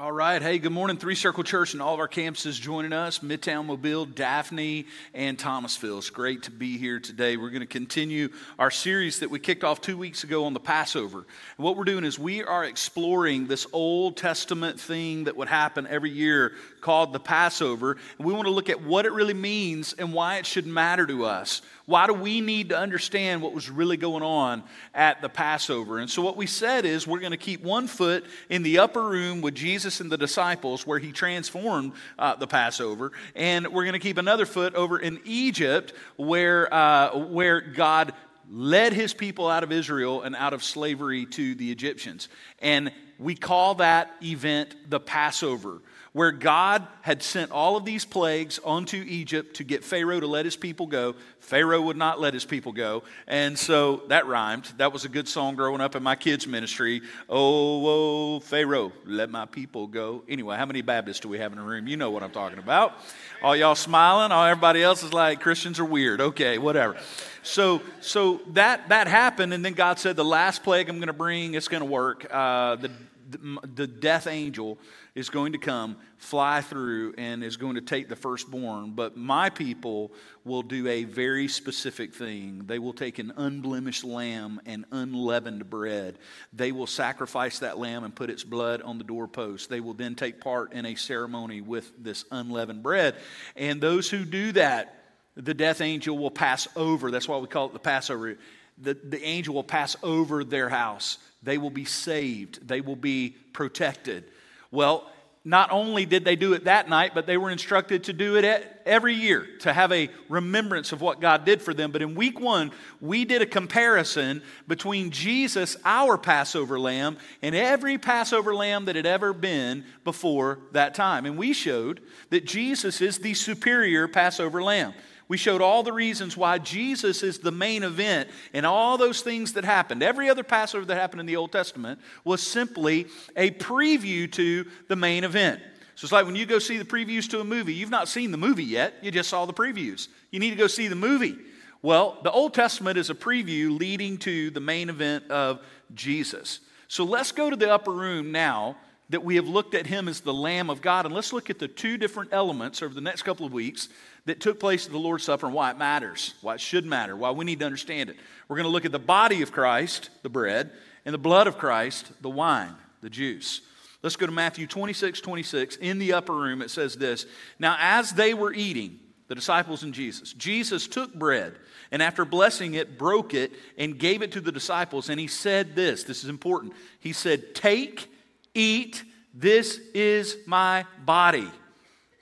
All right. Hey, good morning, Three Circle Church and all of our campuses joining us Midtown Mobile, Daphne, and Thomasville. It's great to be here today. We're going to continue our series that we kicked off two weeks ago on the Passover. And what we're doing is we are exploring this Old Testament thing that would happen every year called the Passover. And we want to look at what it really means and why it should matter to us. Why do we need to understand what was really going on at the Passover? And so, what we said is we're going to keep one foot in the upper room with Jesus and the disciples where he transformed uh, the Passover, and we're going to keep another foot over in Egypt where, uh, where God led his people out of Israel and out of slavery to the Egyptians. And we call that event the Passover where God had sent all of these plagues onto Egypt to get Pharaoh to let his people go. Pharaoh would not let his people go. And so that rhymed. That was a good song growing up in my kids' ministry. Oh, oh, Pharaoh, let my people go. Anyway, how many Baptists do we have in the room? You know what I'm talking about. All y'all smiling, all everybody else is like, Christians are weird. Okay, whatever. So, so that, that happened, and then God said, The last plague I'm going to bring, it's going to work. Uh, the, the, the death angel is going to come, fly through, and is going to take the firstborn. But my people will do a very specific thing. They will take an unblemished lamb and unleavened bread. They will sacrifice that lamb and put its blood on the doorpost. They will then take part in a ceremony with this unleavened bread. And those who do that, the death angel will pass over. That's why we call it the Passover. The, the angel will pass over their house. They will be saved. They will be protected. Well, not only did they do it that night, but they were instructed to do it every year to have a remembrance of what God did for them. But in week one, we did a comparison between Jesus, our Passover lamb, and every Passover lamb that had ever been before that time. And we showed that Jesus is the superior Passover lamb. We showed all the reasons why Jesus is the main event and all those things that happened. Every other Passover that happened in the Old Testament was simply a preview to the main event. So it's like when you go see the previews to a movie, you've not seen the movie yet, you just saw the previews. You need to go see the movie. Well, the Old Testament is a preview leading to the main event of Jesus. So let's go to the upper room now that we have looked at him as the Lamb of God, and let's look at the two different elements over the next couple of weeks that took place at the Lord's Supper and why it matters, why it should matter, why we need to understand it. We're going to look at the body of Christ, the bread, and the blood of Christ, the wine, the juice. Let's go to Matthew 26, 26. In the upper room, it says this Now, as they were eating, the disciples and Jesus, Jesus took bread and after blessing it, broke it and gave it to the disciples. And he said this this is important. He said, Take, eat, this is my body.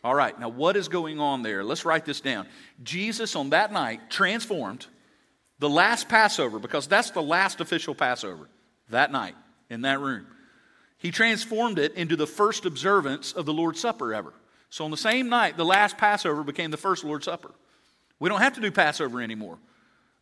All right, now what is going on there? Let's write this down. Jesus on that night transformed the last Passover, because that's the last official Passover, that night in that room. He transformed it into the first observance of the Lord's Supper ever. So on the same night, the last Passover became the first Lord's Supper. We don't have to do Passover anymore.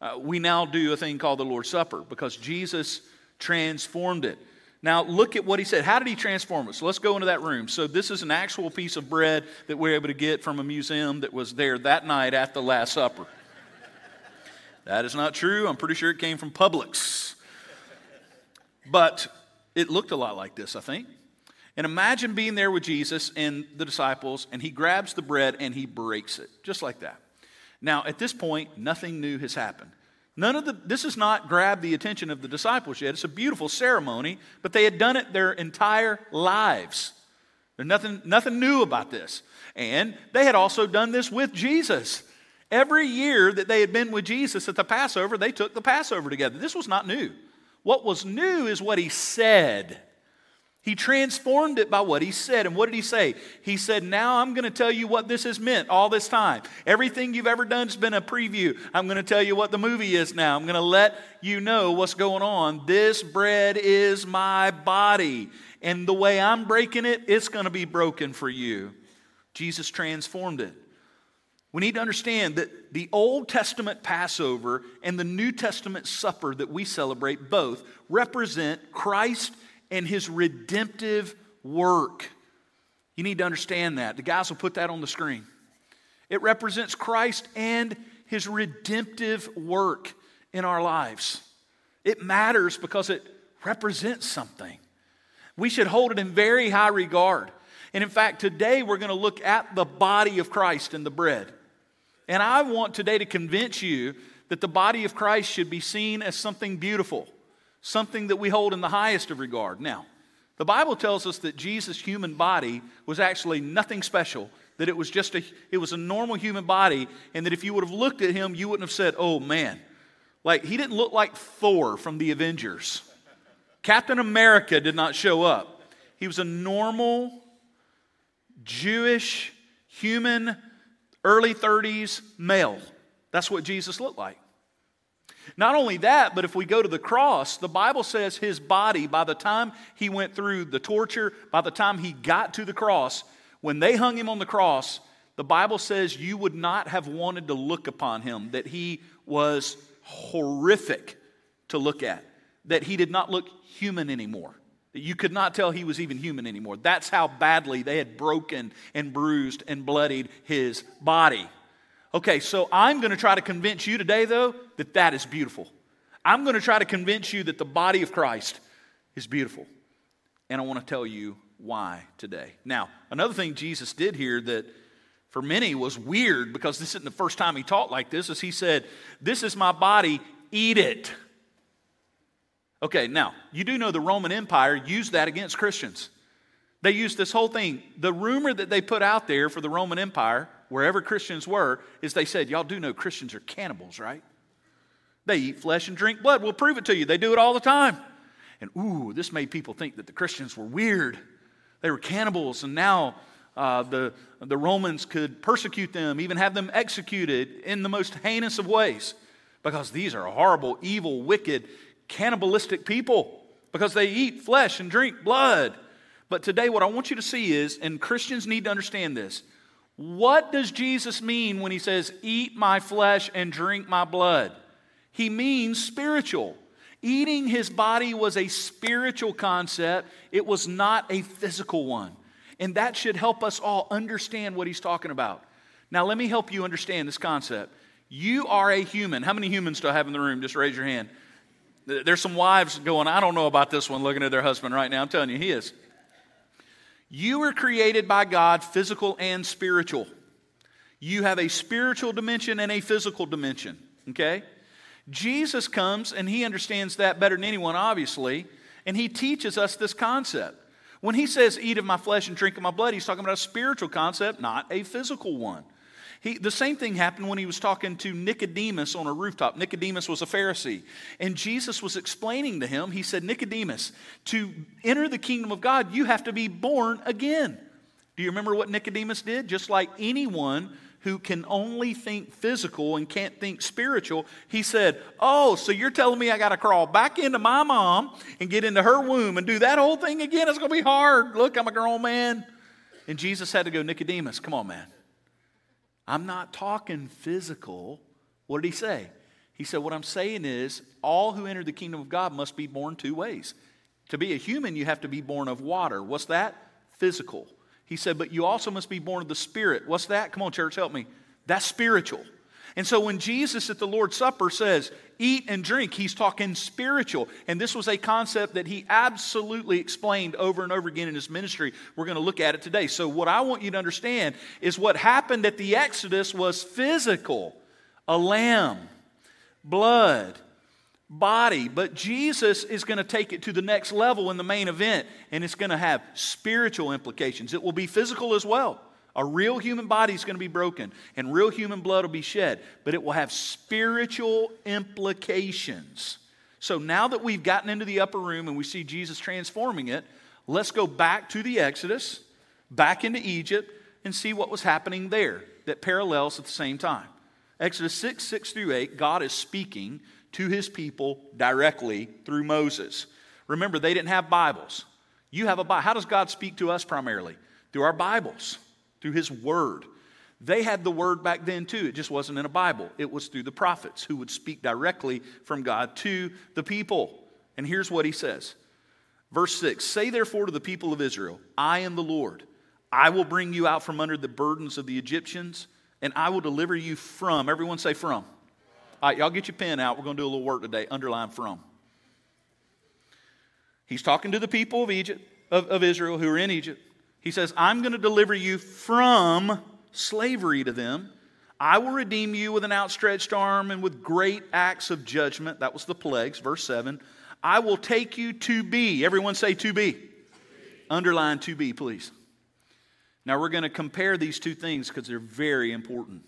Uh, we now do a thing called the Lord's Supper because Jesus transformed it. Now, look at what he said. How did he transform us? Let's go into that room. So, this is an actual piece of bread that we are able to get from a museum that was there that night at the Last Supper. that is not true. I'm pretty sure it came from Publix. But it looked a lot like this, I think. And imagine being there with Jesus and the disciples, and he grabs the bread and he breaks it, just like that. Now, at this point, nothing new has happened. None of the, this has not grabbed the attention of the disciples yet. It's a beautiful ceremony, but they had done it their entire lives. There's nothing, nothing new about this. And they had also done this with Jesus. Every year that they had been with Jesus at the Passover, they took the Passover together. This was not new. What was new is what he said. He transformed it by what he said. And what did he say? He said, Now I'm going to tell you what this has meant all this time. Everything you've ever done has been a preview. I'm going to tell you what the movie is now. I'm going to let you know what's going on. This bread is my body. And the way I'm breaking it, it's going to be broken for you. Jesus transformed it. We need to understand that the Old Testament Passover and the New Testament supper that we celebrate both represent Christ and his redemptive work. You need to understand that. The guys will put that on the screen. It represents Christ and his redemptive work in our lives. It matters because it represents something. We should hold it in very high regard. And in fact, today we're going to look at the body of Christ and the bread. And I want today to convince you that the body of Christ should be seen as something beautiful, something that we hold in the highest of regard. Now, the Bible tells us that Jesus' human body was actually nothing special, that it was just a, it was a normal human body, and that if you would have looked at him, you wouldn't have said, oh man. Like, he didn't look like Thor from the Avengers. Captain America did not show up. He was a normal Jewish, human, early 30s male. That's what Jesus looked like. Not only that, but if we go to the cross, the Bible says his body, by the time he went through the torture, by the time he got to the cross, when they hung him on the cross, the Bible says you would not have wanted to look upon him, that he was horrific to look at, that he did not look human anymore. That you could not tell he was even human anymore. That's how badly they had broken and bruised and bloodied his body. Okay, so I'm going to try to convince you today, though, that that is beautiful. I'm going to try to convince you that the body of Christ is beautiful. And I want to tell you why today. Now, another thing Jesus did here that for many was weird because this isn't the first time he taught like this, is he said, This is my body, eat it. Okay, now, you do know the Roman Empire used that against Christians. They used this whole thing. The rumor that they put out there for the Roman Empire, wherever Christians were, is they said, Y'all do know Christians are cannibals, right? They eat flesh and drink blood. We'll prove it to you. They do it all the time. And ooh, this made people think that the Christians were weird. They were cannibals, and now uh, the, the Romans could persecute them, even have them executed in the most heinous of ways, because these are horrible, evil, wicked, cannibalistic people because they eat flesh and drink blood. But today, what I want you to see is, and Christians need to understand this what does Jesus mean when he says, Eat my flesh and drink my blood? He means spiritual. Eating his body was a spiritual concept, it was not a physical one. And that should help us all understand what he's talking about. Now, let me help you understand this concept. You are a human. How many humans do I have in the room? Just raise your hand. There's some wives going, I don't know about this one, looking at their husband right now. I'm telling you, he is. You were created by God, physical and spiritual. You have a spiritual dimension and a physical dimension, okay? Jesus comes and he understands that better than anyone, obviously, and he teaches us this concept. When he says, Eat of my flesh and drink of my blood, he's talking about a spiritual concept, not a physical one. He, the same thing happened when he was talking to Nicodemus on a rooftop. Nicodemus was a Pharisee. And Jesus was explaining to him, he said, Nicodemus, to enter the kingdom of God, you have to be born again. Do you remember what Nicodemus did? Just like anyone who can only think physical and can't think spiritual, he said, Oh, so you're telling me I got to crawl back into my mom and get into her womb and do that whole thing again? It's going to be hard. Look, I'm a grown man. And Jesus had to go, Nicodemus, come on, man. I'm not talking physical. What did he say? He said, What I'm saying is, all who enter the kingdom of God must be born two ways. To be a human, you have to be born of water. What's that? Physical. He said, But you also must be born of the Spirit. What's that? Come on, church, help me. That's spiritual. And so when Jesus at the Lord's Supper says, eat and drink, he's talking spiritual. And this was a concept that he absolutely explained over and over again in his ministry. We're going to look at it today. So, what I want you to understand is what happened at the Exodus was physical a lamb, blood, body. But Jesus is going to take it to the next level in the main event, and it's going to have spiritual implications. It will be physical as well. A real human body is going to be broken and real human blood will be shed, but it will have spiritual implications. So now that we've gotten into the upper room and we see Jesus transforming it, let's go back to the Exodus, back into Egypt, and see what was happening there that parallels at the same time. Exodus 6, 6 through 8, God is speaking to his people directly through Moses. Remember, they didn't have Bibles. You have a Bible. How does God speak to us primarily? Through our Bibles through his word. They had the word back then too. It just wasn't in a Bible. It was through the prophets who would speak directly from God to the people. And here's what he says Verse 6 Say therefore to the people of Israel, I am the Lord. I will bring you out from under the burdens of the Egyptians, and I will deliver you from. Everyone say from. All right, y'all get your pen out. We're going to do a little work today. Underline from. He's talking to the people of Egypt. of, of Israel who are in Egypt. He says, I'm going to deliver you from slavery to them. I will redeem you with an outstretched arm and with great acts of judgment. That was the plagues, verse 7. I will take you to be. Everyone say to be. Underline to be, please. Now we're going to compare these two things because they're very important.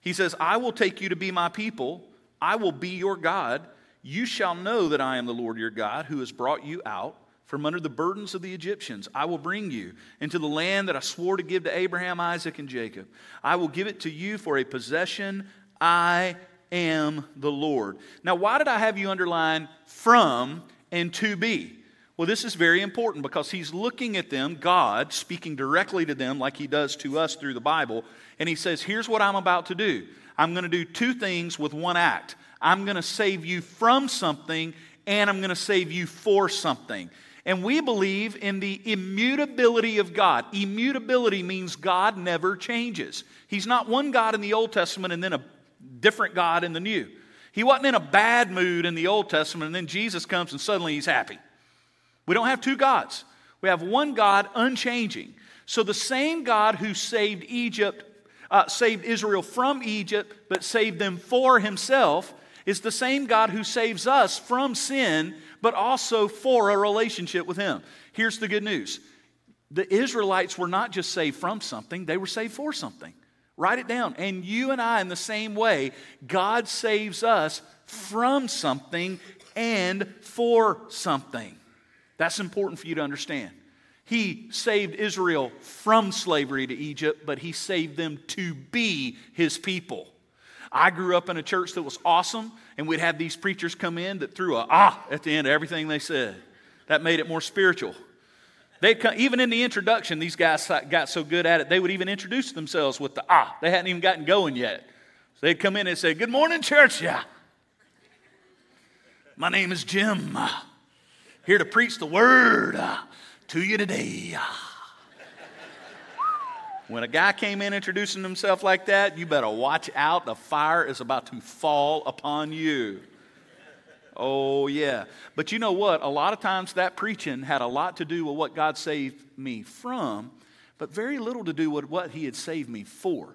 He says, I will take you to be my people. I will be your God. You shall know that I am the Lord your God who has brought you out from under the burdens of the Egyptians. I will bring you into the land that I swore to give to Abraham, Isaac, and Jacob. I will give it to you for a possession. I am the Lord. Now, why did I have you underline from and to be? Well, this is very important because he's looking at them, God speaking directly to them like he does to us through the Bible, and he says, Here's what I'm about to do. I'm going to do two things with one act. I'm going to save you from something, and I'm going to save you for something. And we believe in the immutability of God. Immutability means God never changes. He's not one God in the Old Testament and then a different God in the New. He wasn't in a bad mood in the Old Testament and then Jesus comes and suddenly he's happy. We don't have two gods. We have one God unchanging. So the same God who saved Egypt, uh, saved Israel from Egypt, but saved them for himself, is the same God who saves us from sin but also for a relationship with Him. Here's the good news the Israelites were not just saved from something, they were saved for something. Write it down. And you and I, in the same way, God saves us from something and for something. That's important for you to understand. He saved Israel from slavery to Egypt, but he saved them to be his people. I grew up in a church that was awesome, and we'd have these preachers come in that threw a ah at the end of everything they said. That made it more spiritual. They even in the introduction, these guys got so good at it, they would even introduce themselves with the ah. They hadn't even gotten going yet. So they'd come in and say, Good morning, church. Yeah. My name is Jim. Here to preach the word uh, to you today. When a guy came in introducing himself like that, you better watch out. The fire is about to fall upon you. Oh, yeah. But you know what? A lot of times that preaching had a lot to do with what God saved me from, but very little to do with what He had saved me for.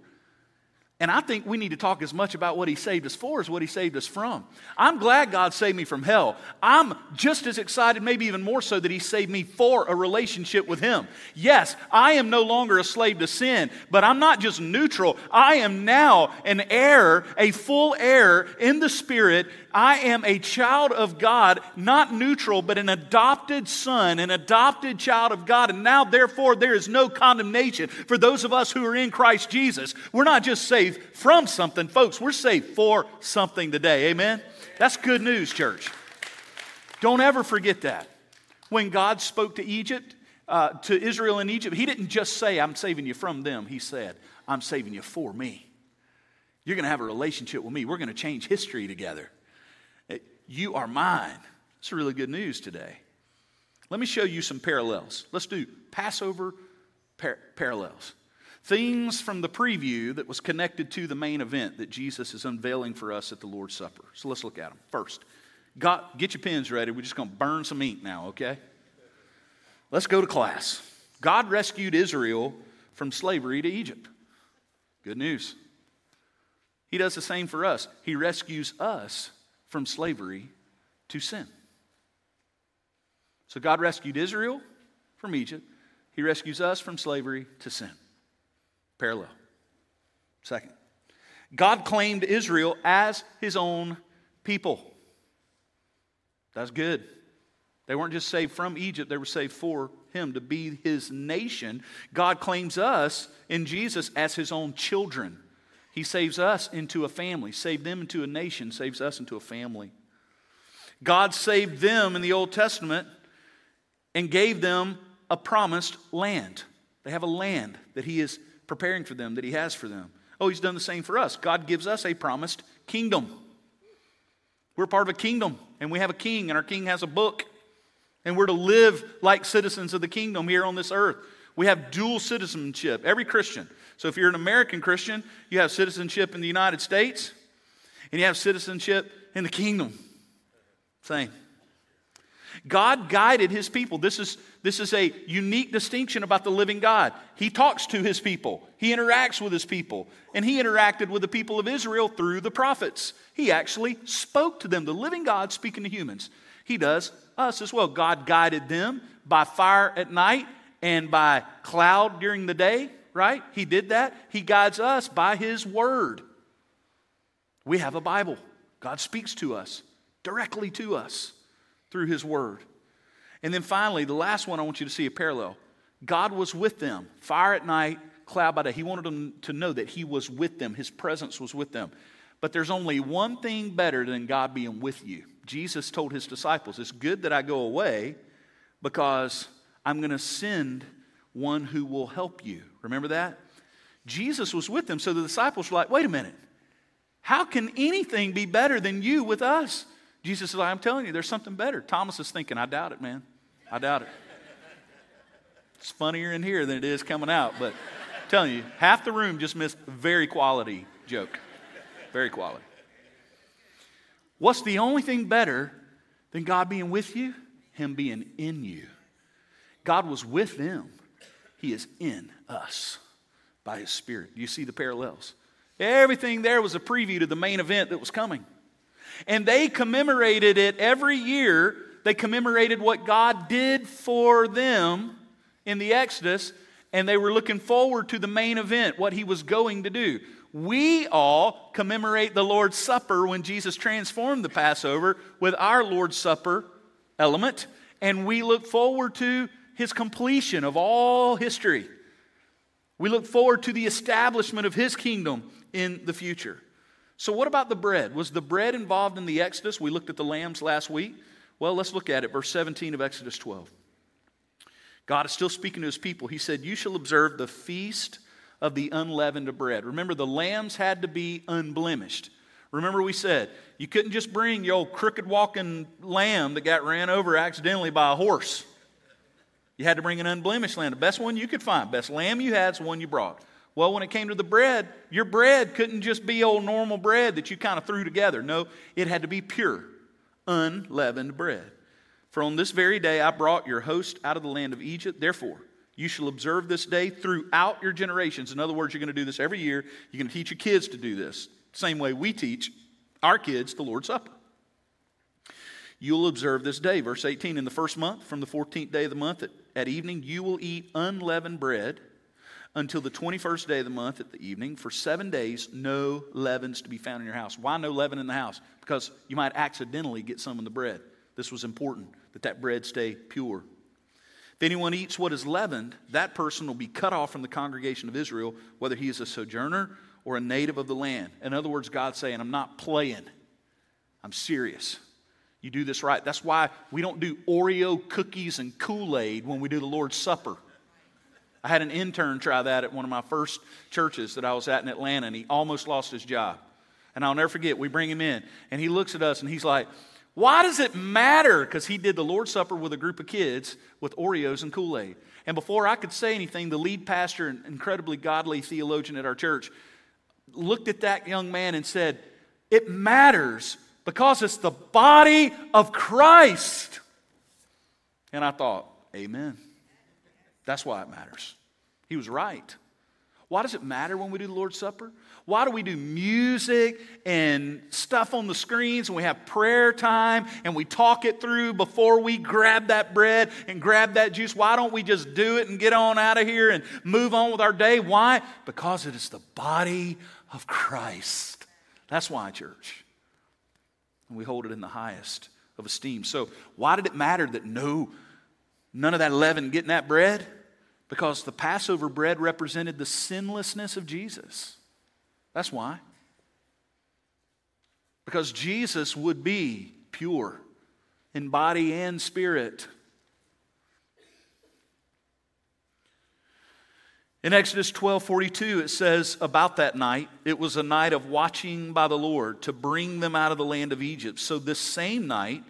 And I think we need to talk as much about what He saved us for as what He saved us from. I'm glad God saved me from hell. I'm just as excited, maybe even more so, that He saved me for a relationship with Him. Yes, I am no longer a slave to sin, but I'm not just neutral. I am now an heir, a full heir in the Spirit I am a child of God, not neutral, but an adopted son, an adopted child of God. And now, therefore, there is no condemnation for those of us who are in Christ Jesus. We're not just saved from something, folks, we're saved for something today. Amen? That's good news, church. Don't ever forget that. When God spoke to Egypt, uh, to Israel in Egypt, He didn't just say, I'm saving you from them. He said, I'm saving you for me. You're going to have a relationship with me. We're going to change history together. You are mine. It's really good news today. Let me show you some parallels. Let's do Passover par- parallels. Things from the preview that was connected to the main event that Jesus is unveiling for us at the Lord's Supper. So let's look at them. First, God, get your pens ready. We're just going to burn some ink now, okay? Let's go to class. God rescued Israel from slavery to Egypt. Good news. He does the same for us. He rescues us from slavery to sin. So God rescued Israel from Egypt. He rescues us from slavery to sin. Parallel. Second, God claimed Israel as his own people. That's good. They weren't just saved from Egypt, they were saved for him to be his nation. God claims us in Jesus as his own children. He saves us into a family, saved them into a nation, saves us into a family. God saved them in the Old Testament and gave them a promised land. They have a land that He is preparing for them, that He has for them. Oh, He's done the same for us. God gives us a promised kingdom. We're part of a kingdom, and we have a king, and our king has a book. And we're to live like citizens of the kingdom here on this earth. We have dual citizenship, every Christian. So if you're an American Christian, you have citizenship in the United States and you have citizenship in the kingdom. Same. God guided his people. This is, this is a unique distinction about the living God. He talks to his people, he interacts with his people, and he interacted with the people of Israel through the prophets. He actually spoke to them, the living God speaking to humans. He does us as well. God guided them by fire at night and by cloud during the day, right? He did that. He guides us by his word. We have a Bible. God speaks to us, directly to us through his word. And then finally, the last one I want you to see a parallel. God was with them, fire at night, cloud by day. He wanted them to know that he was with them, his presence was with them. But there's only one thing better than God being with you. Jesus told his disciples, It's good that I go away because I'm going to send one who will help you. Remember that? Jesus was with them, so the disciples were like, Wait a minute. How can anything be better than you with us? Jesus says, I'm telling you, there's something better. Thomas is thinking, I doubt it, man. I doubt it. It's funnier in here than it is coming out, but I'm telling you, half the room just missed very quality joke. Very quality. What's the only thing better than God being with you? Him being in you. God was with them. He is in us by His Spirit. Do you see the parallels? Everything there was a preview to the main event that was coming. And they commemorated it every year. They commemorated what God did for them in the Exodus, and they were looking forward to the main event, what he was going to do. We all commemorate the Lord's Supper when Jesus transformed the Passover with our Lord's Supper element, and we look forward to his completion of all history. We look forward to the establishment of his kingdom in the future. So, what about the bread? Was the bread involved in the Exodus? We looked at the lambs last week. Well, let's look at it. Verse 17 of Exodus 12. God is still speaking to his people. He said, You shall observe the feast of the unleavened bread. Remember, the lambs had to be unblemished. Remember, we said you couldn't just bring your old crooked walking lamb that got ran over accidentally by a horse. You had to bring an unblemished lamb. The best one you could find, best lamb you had is the one you brought. Well, when it came to the bread, your bread couldn't just be old normal bread that you kind of threw together. No, it had to be pure, unleavened bread. For on this very day I brought your host out of the land of Egypt. Therefore, you shall observe this day throughout your generations. In other words, you're going to do this every year. You're going to teach your kids to do this. Same way we teach our kids the Lord's Supper. You'll observe this day. Verse 18 In the first month, from the 14th day of the month at, at evening, you will eat unleavened bread until the 21st day of the month at the evening. For seven days, no leavens to be found in your house. Why no leaven in the house? Because you might accidentally get some in the bread. This was important that that bread stay pure. If anyone eats what is leavened, that person will be cut off from the congregation of Israel, whether he is a sojourner or a native of the land. In other words, God's saying, I'm not playing, I'm serious. You do this right. That's why we don't do Oreo cookies and Kool Aid when we do the Lord's Supper. I had an intern try that at one of my first churches that I was at in Atlanta, and he almost lost his job. And I'll never forget, we bring him in, and he looks at us and he's like, Why does it matter? Because he did the Lord's Supper with a group of kids with Oreos and Kool Aid. And before I could say anything, the lead pastor, an incredibly godly theologian at our church, looked at that young man and said, It matters because it's the body of Christ. And I thought, Amen. That's why it matters. He was right. Why does it matter when we do the Lord's Supper? Why do we do music and stuff on the screens and we have prayer time and we talk it through before we grab that bread and grab that juice? Why don't we just do it and get on out of here and move on with our day? Why? Because it is the body of Christ. That's why, church. And we hold it in the highest of esteem. So, why did it matter that no None of that leaven getting that bread? Because the Passover bread represented the sinlessness of Jesus. That's why. Because Jesus would be pure in body and spirit. In Exodus 12 42, it says about that night, it was a night of watching by the Lord to bring them out of the land of Egypt. So, this same night,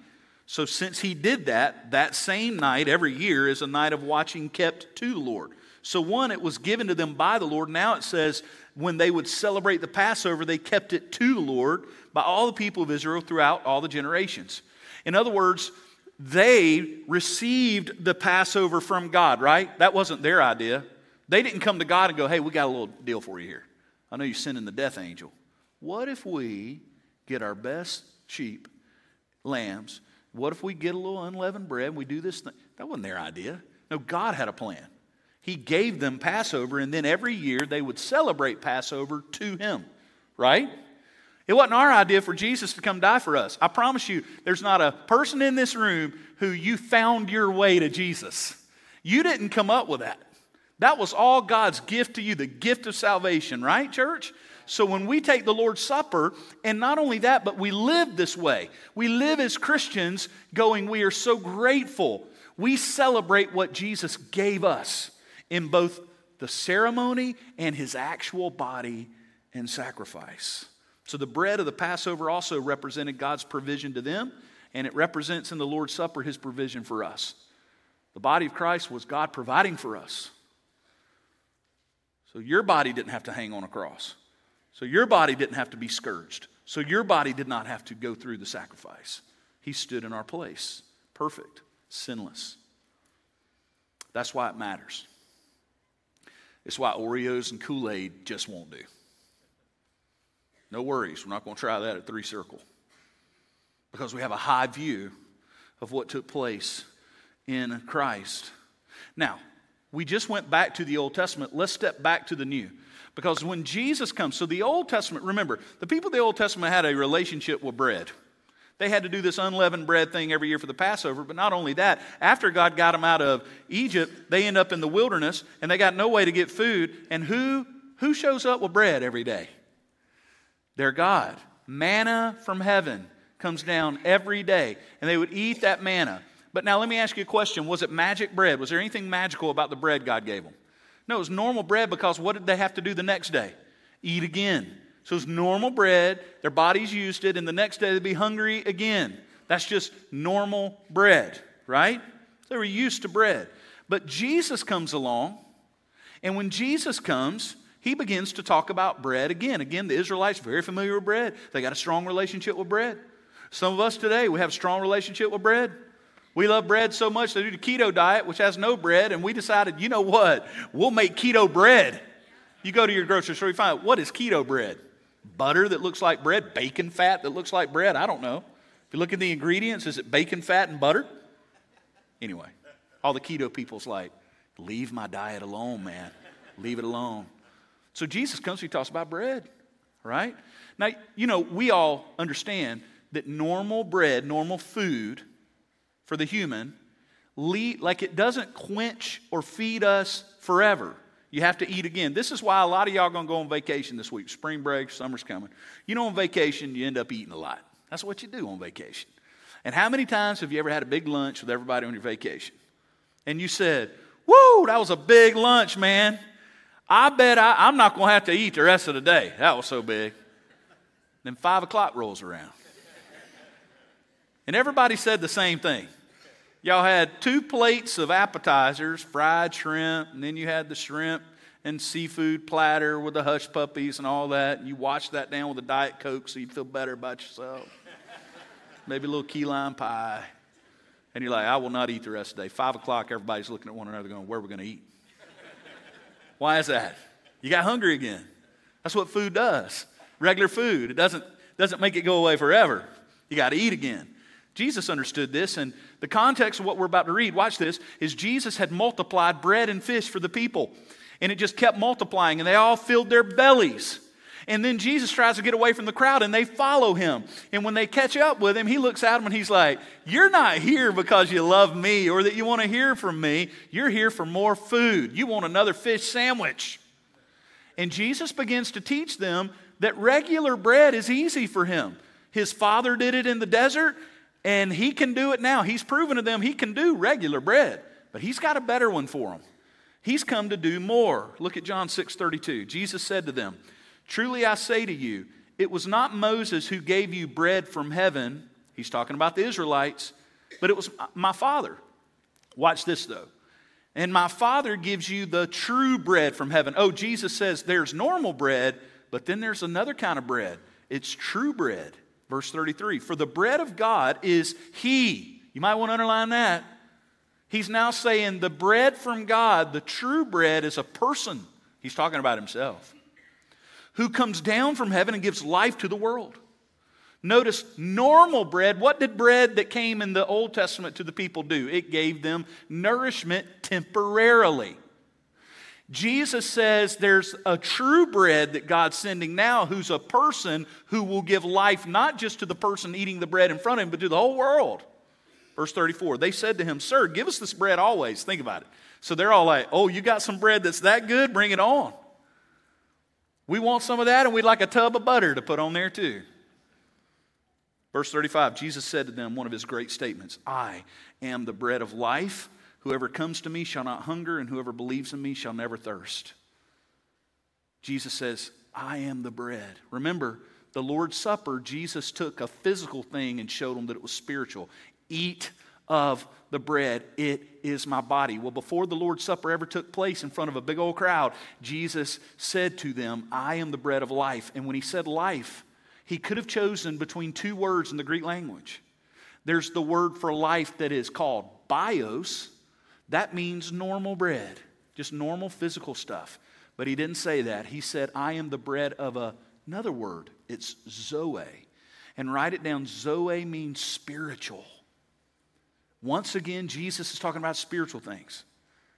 so, since he did that, that same night every year is a night of watching kept to the Lord. So, one, it was given to them by the Lord. Now it says when they would celebrate the Passover, they kept it to the Lord by all the people of Israel throughout all the generations. In other words, they received the Passover from God, right? That wasn't their idea. They didn't come to God and go, hey, we got a little deal for you here. I know you're sending the death angel. What if we get our best sheep, lambs? What if we get a little unleavened bread and we do this thing? That wasn't their idea. No, God had a plan. He gave them Passover, and then every year they would celebrate Passover to Him, right? It wasn't our idea for Jesus to come die for us. I promise you, there's not a person in this room who you found your way to Jesus. You didn't come up with that. That was all God's gift to you, the gift of salvation, right, church? So when we take the Lord's Supper, and not only that, but we live this way, we live as Christians going, we are so grateful. We celebrate what Jesus gave us in both the ceremony and his actual body and sacrifice. So the bread of the Passover also represented God's provision to them, and it represents in the Lord's Supper his provision for us. The body of Christ was God providing for us. So your body didn't have to hang on a cross. So your body didn't have to be scourged. So your body did not have to go through the sacrifice. He stood in our place, perfect, sinless. That's why it matters. It's why Oreos and Kool Aid just won't do. No worries, we're not going to try that at Three Circle because we have a high view of what took place in Christ. Now, we just went back to the Old Testament. Let's step back to the New. Because when Jesus comes, so the Old Testament, remember, the people of the Old Testament had a relationship with bread. They had to do this unleavened bread thing every year for the Passover, but not only that, after God got them out of Egypt, they end up in the wilderness and they got no way to get food. And who, who shows up with bread every day? Their God. Manna from heaven comes down every day, and they would eat that manna. But now let me ask you a question Was it magic bread? Was there anything magical about the bread God gave them? No, it was normal bread because what did they have to do the next day? Eat again. So it's normal bread, their bodies used it, and the next day they'd be hungry again. That's just normal bread, right? They were used to bread. But Jesus comes along, and when Jesus comes, he begins to talk about bread again. Again, the Israelites very familiar with bread. They got a strong relationship with bread. Some of us today, we have a strong relationship with bread. We love bread so much they do the keto diet, which has no bread, and we decided, you know what? We'll make keto bread. You go to your grocery store, you find out what is keto bread? Butter that looks like bread, bacon fat that looks like bread. I don't know. If you look at the ingredients, is it bacon fat and butter? Anyway, all the keto people's like, leave my diet alone, man. Leave it alone. So Jesus comes, he talks about bread, right? Now, you know, we all understand that normal bread, normal food for the human, like it doesn't quench or feed us forever. You have to eat again. This is why a lot of y'all going to go on vacation this week. Spring break, summer's coming. You know, on vacation, you end up eating a lot. That's what you do on vacation. And how many times have you ever had a big lunch with everybody on your vacation? And you said, Whoa, that was a big lunch, man. I bet I, am not going to have to eat the rest of the day. That was so big. Then five o'clock rolls around. And everybody said the same thing. Y'all had two plates of appetizers, fried shrimp, and then you had the shrimp and seafood platter with the hush puppies and all that. And you washed that down with a Diet Coke so you'd feel better about yourself. Maybe a little key lime pie. And you're like, I will not eat the rest of the day. Five o'clock, everybody's looking at one another going, Where are we going to eat? Why is that? You got hungry again. That's what food does. Regular food, it doesn't, doesn't make it go away forever. You got to eat again. Jesus understood this, and the context of what we're about to read, watch this, is Jesus had multiplied bread and fish for the people. And it just kept multiplying, and they all filled their bellies. And then Jesus tries to get away from the crowd and they follow him. And when they catch up with him, he looks at them and he's like, You're not here because you love me or that you want to hear from me. You're here for more food. You want another fish sandwich. And Jesus begins to teach them that regular bread is easy for him. His father did it in the desert and he can do it now. He's proven to them he can do regular bread, but he's got a better one for them. He's come to do more. Look at John 6 32. Jesus said to them, Truly I say to you, it was not Moses who gave you bread from heaven. He's talking about the Israelites, but it was my Father. Watch this though. And my Father gives you the true bread from heaven. Oh, Jesus says there's normal bread, but then there's another kind of bread. It's true bread. Verse 33 For the bread of God is He. You might want to underline that. He's now saying the bread from God, the true bread, is a person. He's talking about himself. Who comes down from heaven and gives life to the world. Notice normal bread. What did bread that came in the Old Testament to the people do? It gave them nourishment temporarily. Jesus says there's a true bread that God's sending now who's a person who will give life not just to the person eating the bread in front of him, but to the whole world. Verse 34 They said to him, Sir, give us this bread always. Think about it. So they're all like, Oh, you got some bread that's that good? Bring it on. We want some of that, and we'd like a tub of butter to put on there too. Verse 35 Jesus said to them one of his great statements I am the bread of life. Whoever comes to me shall not hunger, and whoever believes in me shall never thirst. Jesus says, I am the bread. Remember, the Lord's Supper, Jesus took a physical thing and showed them that it was spiritual. Eat of the bread. It is my body. Well, before the Lord's Supper ever took place in front of a big old crowd, Jesus said to them, I am the bread of life. And when he said life, he could have chosen between two words in the Greek language. There's the word for life that is called bios. That means normal bread, just normal physical stuff. But he didn't say that. He said, I am the bread of a, another word. It's zoe. And write it down. Zoe means spiritual. Once again, Jesus is talking about spiritual things.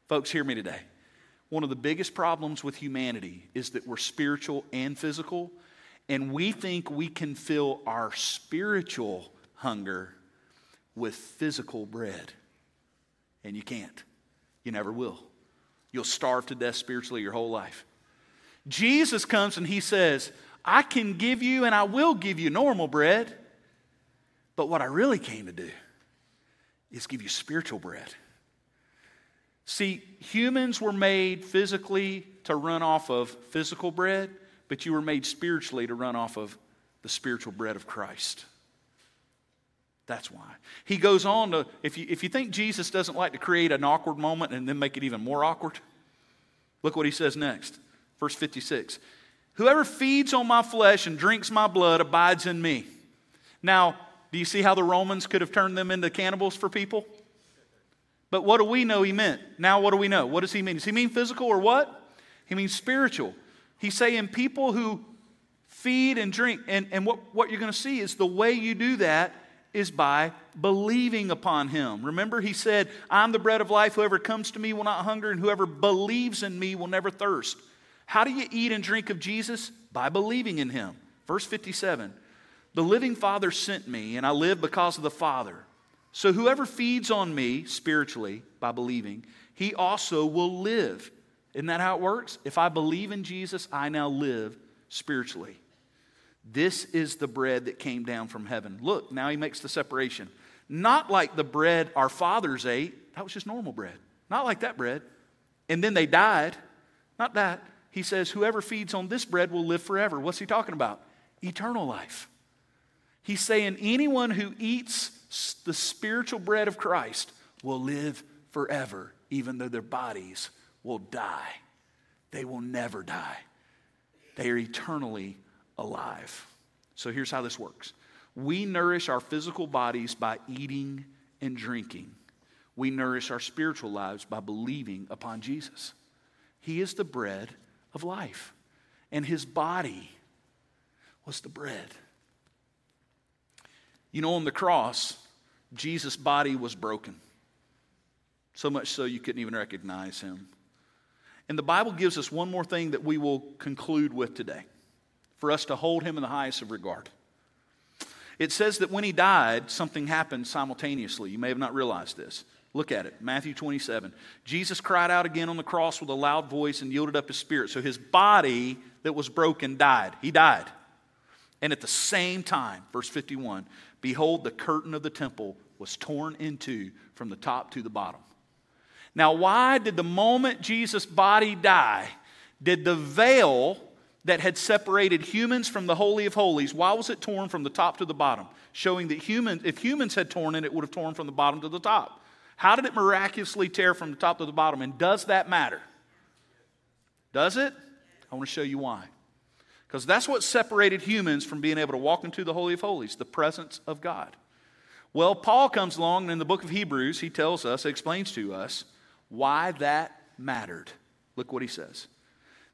Folks, hear me today. One of the biggest problems with humanity is that we're spiritual and physical, and we think we can fill our spiritual hunger with physical bread. And you can't. You never will. You'll starve to death spiritually your whole life. Jesus comes and he says, I can give you and I will give you normal bread, but what I really came to do is give you spiritual bread. See, humans were made physically to run off of physical bread, but you were made spiritually to run off of the spiritual bread of Christ. That's why. He goes on to, if you, if you think Jesus doesn't like to create an awkward moment and then make it even more awkward, look what he says next. Verse 56 Whoever feeds on my flesh and drinks my blood abides in me. Now, do you see how the Romans could have turned them into cannibals for people? But what do we know he meant? Now, what do we know? What does he mean? Does he mean physical or what? He means spiritual. He's saying people who feed and drink, and, and what, what you're going to see is the way you do that is by believing upon him. Remember, he said, I'm the bread of life. Whoever comes to me will not hunger, and whoever believes in me will never thirst. How do you eat and drink of Jesus? By believing in him. Verse 57 the living Father sent me, and I live because of the Father. So whoever feeds on me spiritually by believing, he also will live. Isn't that how it works? If I believe in Jesus, I now live spiritually. This is the bread that came down from heaven. Look, now he makes the separation. Not like the bread our fathers ate, that was just normal bread. Not like that bread. And then they died. Not that. He says, Whoever feeds on this bread will live forever. What's he talking about? Eternal life. He's saying anyone who eats the spiritual bread of Christ will live forever, even though their bodies will die. They will never die, they are eternally alive. So here's how this works we nourish our physical bodies by eating and drinking, we nourish our spiritual lives by believing upon Jesus. He is the bread of life, and his body was the bread. You know, on the cross, Jesus' body was broken. So much so you couldn't even recognize him. And the Bible gives us one more thing that we will conclude with today for us to hold him in the highest of regard. It says that when he died, something happened simultaneously. You may have not realized this. Look at it Matthew 27. Jesus cried out again on the cross with a loud voice and yielded up his spirit. So his body that was broken died. He died. And at the same time, verse 51, Behold, the curtain of the temple was torn in two from the top to the bottom. Now, why did the moment Jesus' body die, did the veil that had separated humans from the Holy of Holies, why was it torn from the top to the bottom? Showing that humans, if humans had torn it, it would have torn from the bottom to the top. How did it miraculously tear from the top to the bottom? And does that matter? Does it? I want to show you why. Because that's what separated humans from being able to walk into the Holy of Holies, the presence of God. Well, Paul comes along and in the book of Hebrews, he tells us, explains to us why that mattered. Look what he says.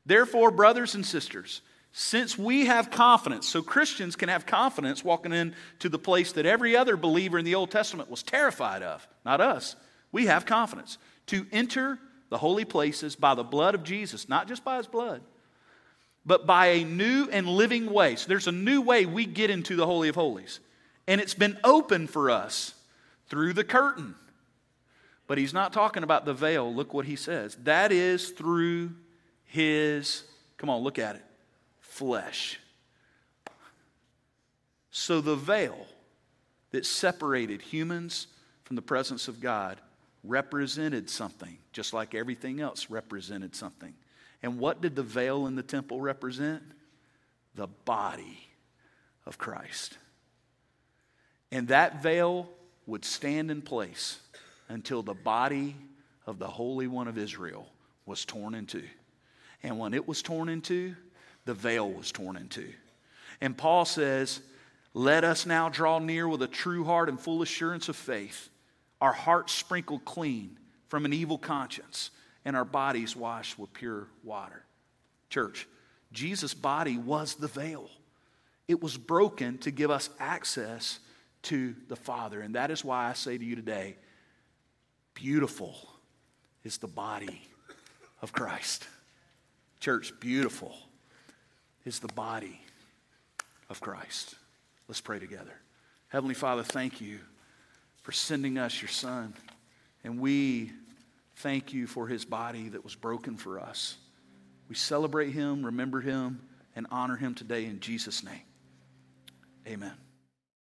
Therefore, brothers and sisters, since we have confidence, so Christians can have confidence walking into the place that every other believer in the Old Testament was terrified of, not us. We have confidence to enter the holy places by the blood of Jesus, not just by his blood, but by a new and living way. So there's a new way we get into the Holy of Holies. And it's been open for us through the curtain. But he's not talking about the veil. Look what he says. That is through his, come on, look at it, flesh. So the veil that separated humans from the presence of God represented something, just like everything else represented something. And what did the veil in the temple represent? The body of Christ. And that veil would stand in place until the body of the Holy One of Israel was torn in two. And when it was torn in two, the veil was torn in two. And Paul says, Let us now draw near with a true heart and full assurance of faith, our hearts sprinkled clean from an evil conscience, and our bodies washed with pure water. Church, Jesus' body was the veil. It was broken to give us access to the Father. And that is why I say to you today beautiful is the body of Christ. Church, beautiful is the body of Christ. Let's pray together. Heavenly Father, thank you for sending us your Son. And we thank you for his body that was broken for us. We celebrate him, remember him, and honor him today in Jesus' name. Amen.